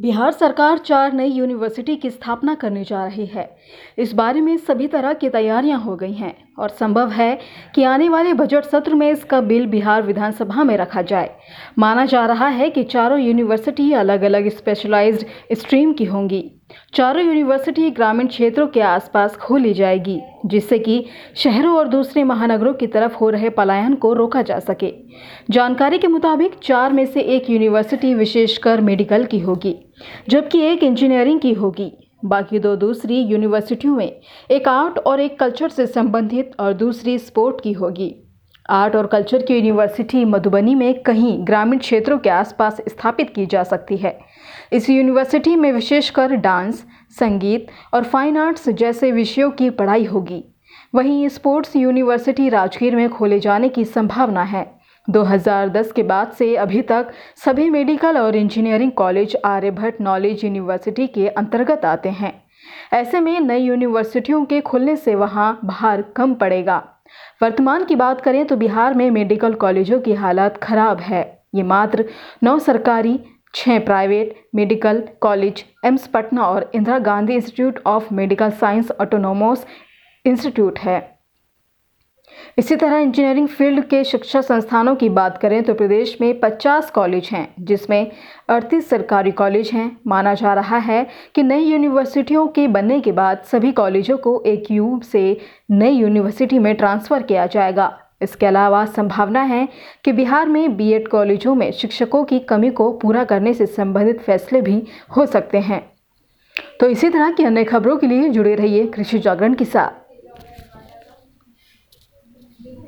बिहार सरकार चार नई यूनिवर्सिटी की स्थापना करने जा रही है। इस बारे में सभी तरह की तैयारियाँ हो गई हैं और संभव है कि आने वाले बजट सत्र में इसका बिल बिहार विधानसभा में रखा जाए। माना जा रहा है कि चारों यूनिवर्सिटी अलग अलग स्पेशलाइज्ड स्ट्रीम की होंगी। चारों यूनिवर्सिटी ग्रामीण क्षेत्रों के आसपास खोली जाएगी, जिससे कि शहरों और दूसरे महानगरों की तरफ़ हो रहे पलायन को रोका जा सके। जानकारी के मुताबिक चार में से एक यूनिवर्सिटी विशेषकर मेडिकल की होगी, जबकि एक इंजीनियरिंग की होगी। बाकी दो दूसरी यूनिवर्सिटियों में एक आर्ट और एक कल्चर से संबंधित और दूसरी स्पोर्ट की होगी। आर्ट और कल्चर की यूनिवर्सिटी मधुबनी में कहीं ग्रामीण क्षेत्रों के आसपास स्थापित की जा सकती है। इस यूनिवर्सिटी में विशेषकर डांस, संगीत और फाइन आर्ट्स जैसे विषयों की पढ़ाई होगी। वहीं स्पोर्ट्स यूनिवर्सिटी राजगीर में खोले जाने की संभावना है। 2010 के बाद से अभी तक सभी मेडिकल और engineering college Aryabhatta knowledge university के अंतर्गत आते हैं। ऐसे में नई यूनिवर्सिटियों के खुलने से वहाँ भार कम पड़ेगा। वर्तमान की बात करें तो बिहार में मेडिकल कॉलेजों की हालात खराब है। ये मात्र नौ सरकारी छः private, medical college, AIIMS Patna और Indira Gandhi institute of medical science autonomous institute है। इसी तरह इंजीनियरिंग फ़ील्ड के शिक्षा संस्थानों की बात करें तो प्रदेश में 50 कॉलेज हैं, जिसमें 38 सरकारी कॉलेज हैं। माना जा रहा है कि नई यूनिवर्सिटियों के बनने के बाद सभी कॉलेजों को एक यू से नई यूनिवर्सिटी में ट्रांसफ़र किया जाएगा। इसके अलावा संभावना है कि बिहार में बीएड कॉलेजों में शिक्षकों की कमी को पूरा करने से संबंधित फैसले भी हो सकते हैं। तो इसी तरह की अन्य खबरों के लिए जुड़े रहिए कृषि जागरण के साथ।